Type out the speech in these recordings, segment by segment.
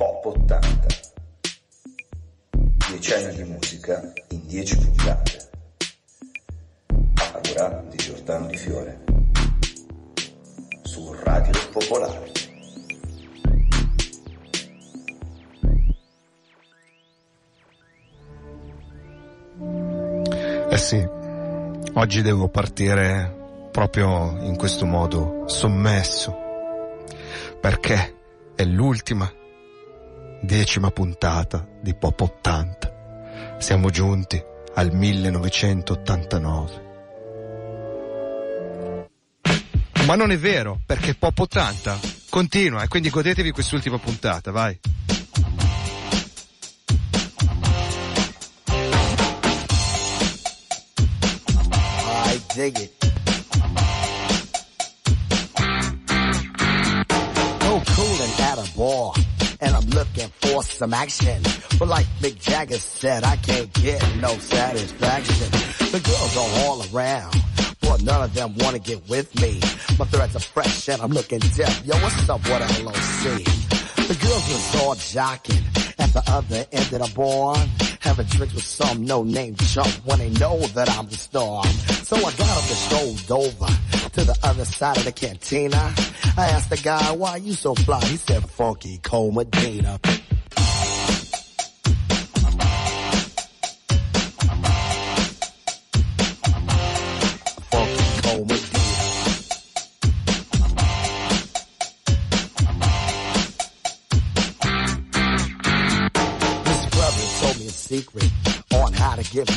Pop 80. 10 anni di musica in 10 puntate. A di Giordano Di Fiore. Su Radio Popolare. Eh sì, oggi devo partire proprio in questo modo, sommesso, perché è l'ultima, decima puntata di Pop 80. Siamo giunti al 1989. Ma non è vero, perché Pop 80 continua e quindi godetevi quest'ultima puntata, vai. I dig it. Some action. But like Mick Jagger said, I can't get no satisfaction. The girls are all around. But none of them wanna get with me. My threads are fresh and I'm looking deaf. Yo, what's up with LOC? The girls was all jocking at the other end of the bar. Having drinks with some no-name chump when they know that I'm the star. So I got up and strolled over to the other side of the cantina. I asked the guy, why you so fly? He said, Funky Cole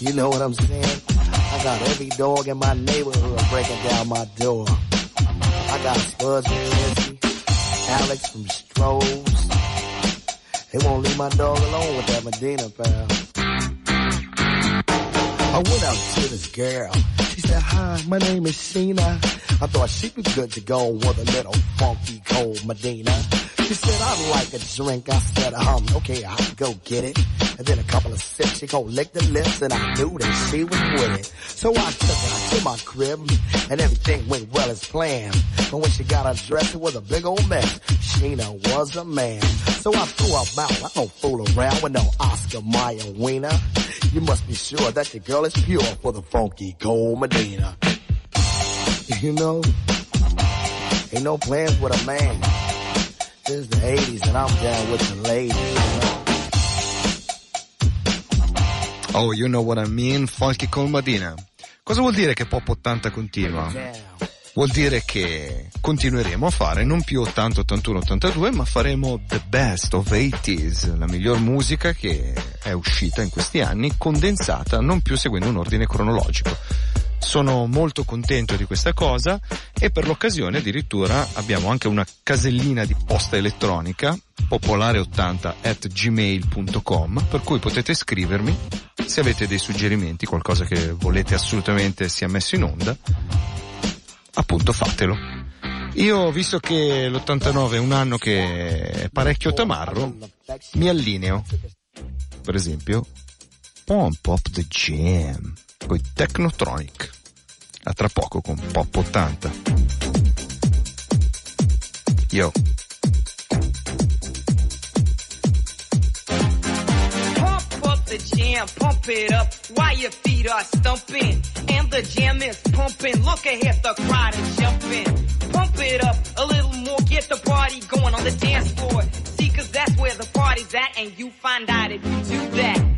You know what I'm saying? I got every dog in my neighborhood breaking down my door. I got Spuds from Quincy, Alex from Strohs. They won't leave my dog alone with that Medina pal. I went out to this girl. She said, hi, my name is Sheena. I thought she'd be good to go with a little funky cold Medina. She said, I'd like a drink. I said, um, okay, I'll go get it. And then a couple of sips, she gon' lick the lips, and I knew that she was with it. So I took her to my crib, and everything went well as planned. But when she got undressed, it was a big old mess. Sheena was a man. So I threw her out. I don't fool around with no Oscar Mayer wiener. You must be sure that your girl is pure for the funky gold Medina. You know, ain't no plans with a man. This is the 80s and I'm down with the ladies. Oh, you know what I mean, Funky Col Madina. Cosa vuol dire che Pop 80 continua? Vuol dire che continueremo a fare non più 80, 81, 82, ma faremo the best of 80s, la miglior musica che è uscita in questi anni, condensata, non più seguendo un ordine cronologico. Sono molto contento di questa cosa e per l'occasione addirittura abbiamo anche una casellina di posta elettronica popolare80 at gmail.com per cui potete scrivermi se avete dei suggerimenti, qualcosa che volete assolutamente sia messo in onda, appunto fatelo. Io, visto che l'89 è un anno che è parecchio tamarro, mi allineo. Per esempio, Pump Up the Jam con Technotronic. A tra poco con Pop 80. Yo. The jam, pump it up while your feet are stumping. And the jam is pumping. Look ahead, the crowd is jumping. Pump it up a little more, get the party going on the dance floor. See, cause that's where the party's at, and you find out if you do that.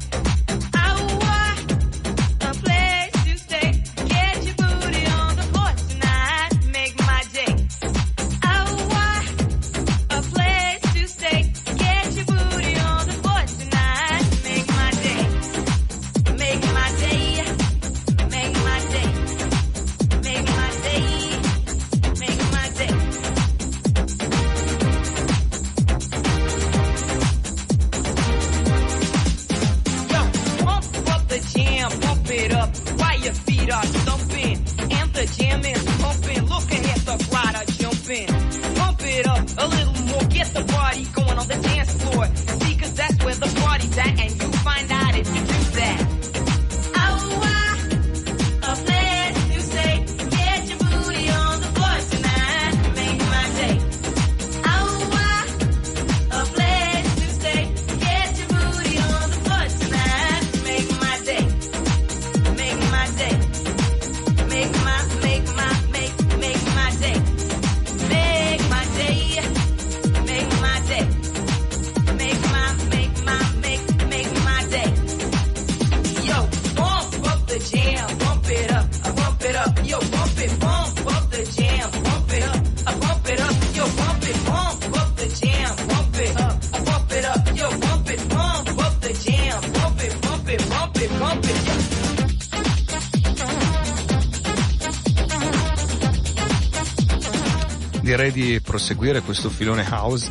Proseguire questo filone house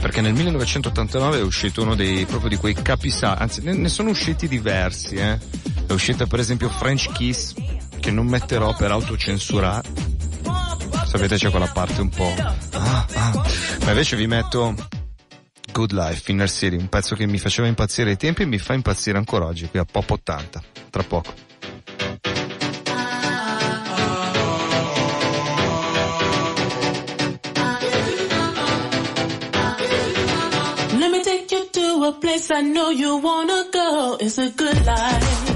perché nel 1989 è uscito uno dei proprio di quei capisaldi, anzi ne, ne, sono usciti diversi, eh. È uscita per esempio French Kiss che non metterò per autocensurare. Sapete c'è quella parte un po'. Ah, ah. Ma invece vi metto Good Life, Inner City, un pezzo che mi faceva impazzire ai tempi e mi fa impazzire ancora oggi, qui a Pop 80, tra poco. I know you wanna go. It's a good life.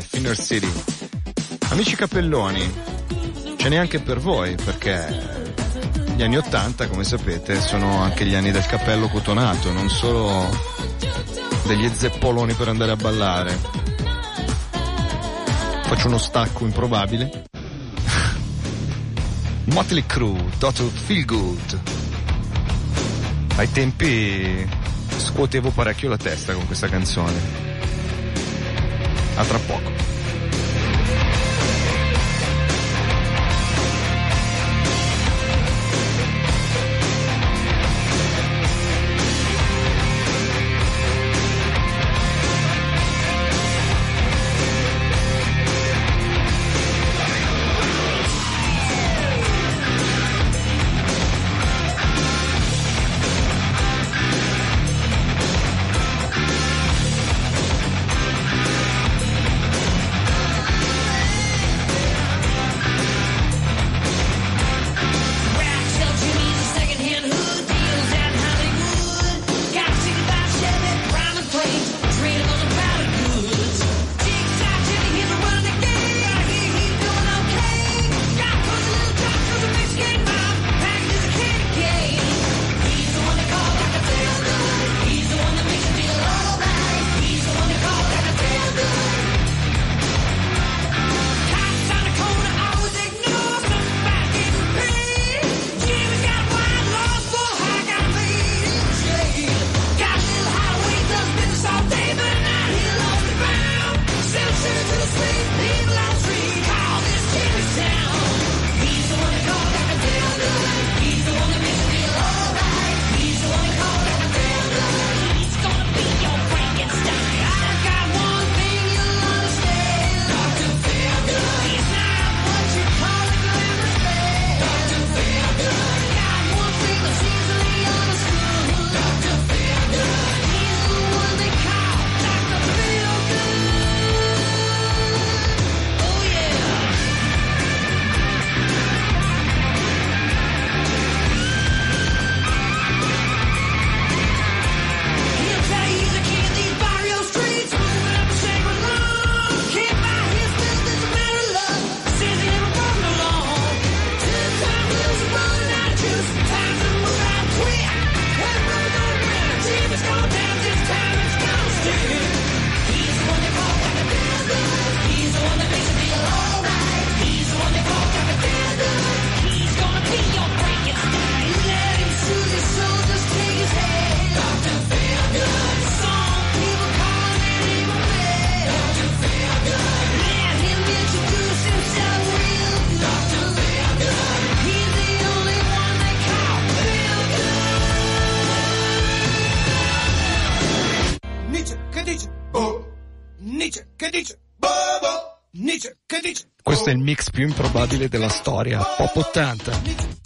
Life, Inner City. Amici cappelloni, ce n'è anche per voi perché gli anni 80, come sapete, sono anche gli anni del cappello cotonato, non solo degli zeppoloni per andare a ballare. Faccio uno stacco improbabile. Motley Crue, Dotto Feel Good. Ai tempi scuotevo parecchio la testa con questa canzone. A tra forse il mix più improbabile della storia, Pop 80.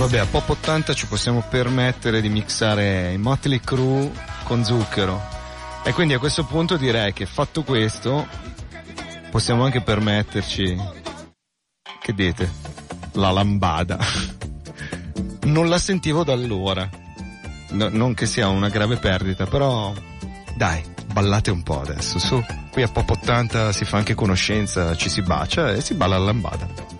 Vabbè, a Pop 80 ci possiamo permettere di mixare i Motley Crue con zucchero. E quindi a questo punto direi che fatto questo possiamo anche permetterci, che dite, la lambada. non la sentivo da allora. No, non che sia una grave perdita, però dai, ballate un po' adesso, su. Qui a Pop 80 si fa anche conoscenza, ci si bacia e si balla la lambada.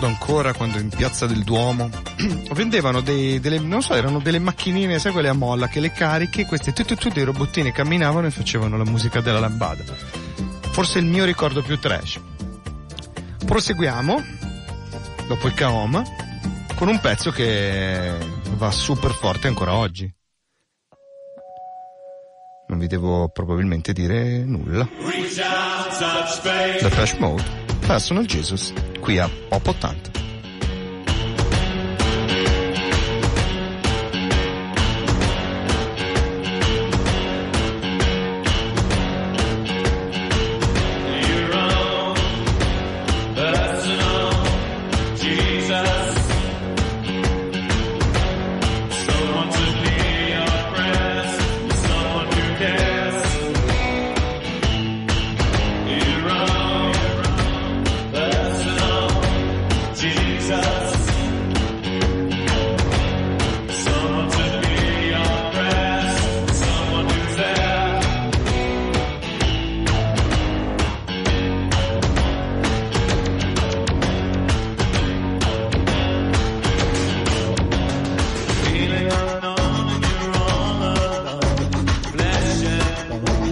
Ricordo ancora quando in piazza del Duomo vendevano dei, delle, non so, erano delle macchinine, sai quelle a molla, che le carichi, questi tutti tu, dei robottini camminavano e facevano la musica della lambada. Forse il mio ricordo più trash. Proseguiamo, dopo il Kaoma, con un pezzo che va super forte ancora oggi. Non vi devo probabilmente dire nulla. The Flash Mode, Personal Jesus, qui a Pop 80.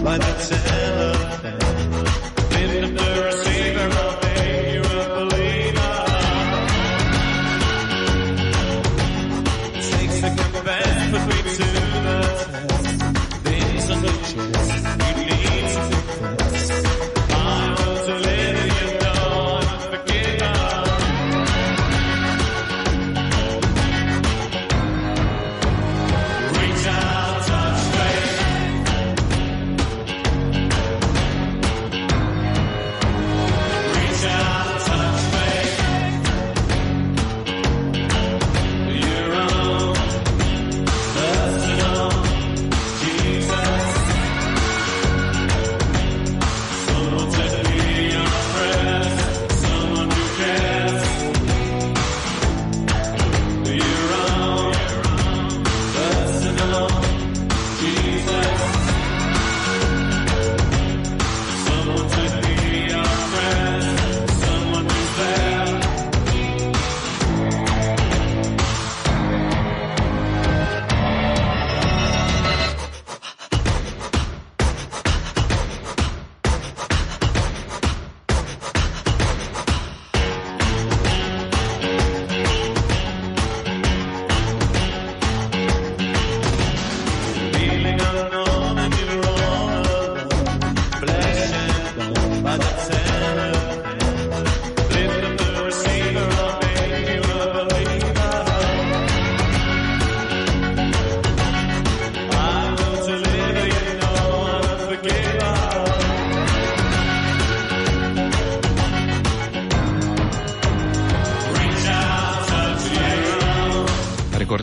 My the.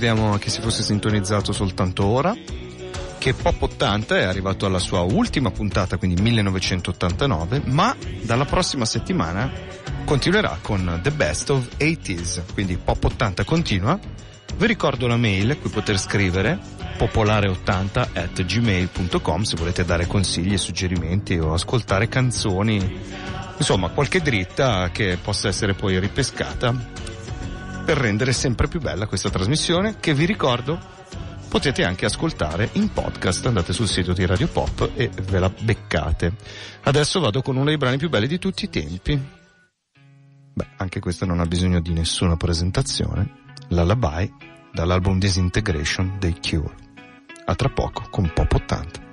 Ricordiamo a si fosse sintonizzato soltanto ora che Pop 80 è arrivato alla sua ultima puntata, quindi 1989, ma dalla prossima settimana continuerà con The Best of 80s, quindi Pop 80 continua. Vi ricordo la mail cui poter scrivere popolare80 at gmail.com se volete dare consigli, suggerimenti o ascoltare canzoni, insomma qualche dritta che possa essere poi ripescata per rendere sempre più bella questa trasmissione che vi ricordo potete anche ascoltare in podcast, andate sul sito di Radio Pop e ve la beccate. Adesso vado con uno dei brani più belli di tutti i tempi. Beh, anche questa non ha bisogno di nessuna presentazione. Lullaby dall'album Disintegration dei Cure. A tra poco con Pop 80.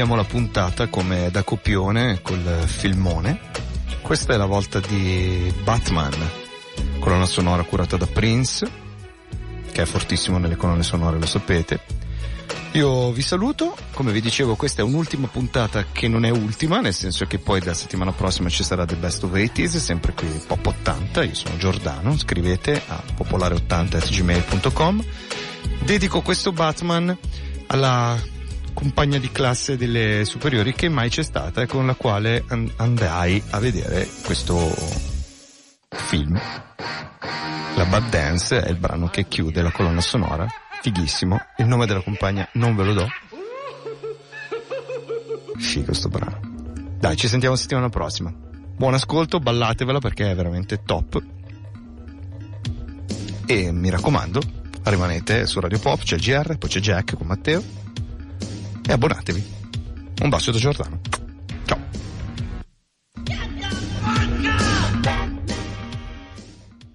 Chiudiamo la puntata come da copione col filmone. Questa è la volta di Batman, colonna sonora curata da Prince, che è fortissimo nelle colonne sonore, lo sapete. Io vi saluto, come vi dicevo questa è un'ultima puntata che non è ultima, nel senso che poi la settimana prossima ci sarà The Best of 80s, sempre qui Pop 80, io sono Giordano, scrivete a popolare80.gmail.com. Dedico questo Batman alla compagna di classe delle superiori che mai c'è stata e con la quale andai a vedere questo film. La Bad Dance è il brano che chiude la colonna sonora fighissimo. Il nome della compagna non ve lo do. Figo sto brano. Dai, ci sentiamo settimana prossima. Buon ascolto, ballatevela perché è veramente top. E mi raccomando, rimanete su Radio Pop, c'è GR, poi c'è Jack con Matteo. E abbonatevi. Un bacio da Giordano.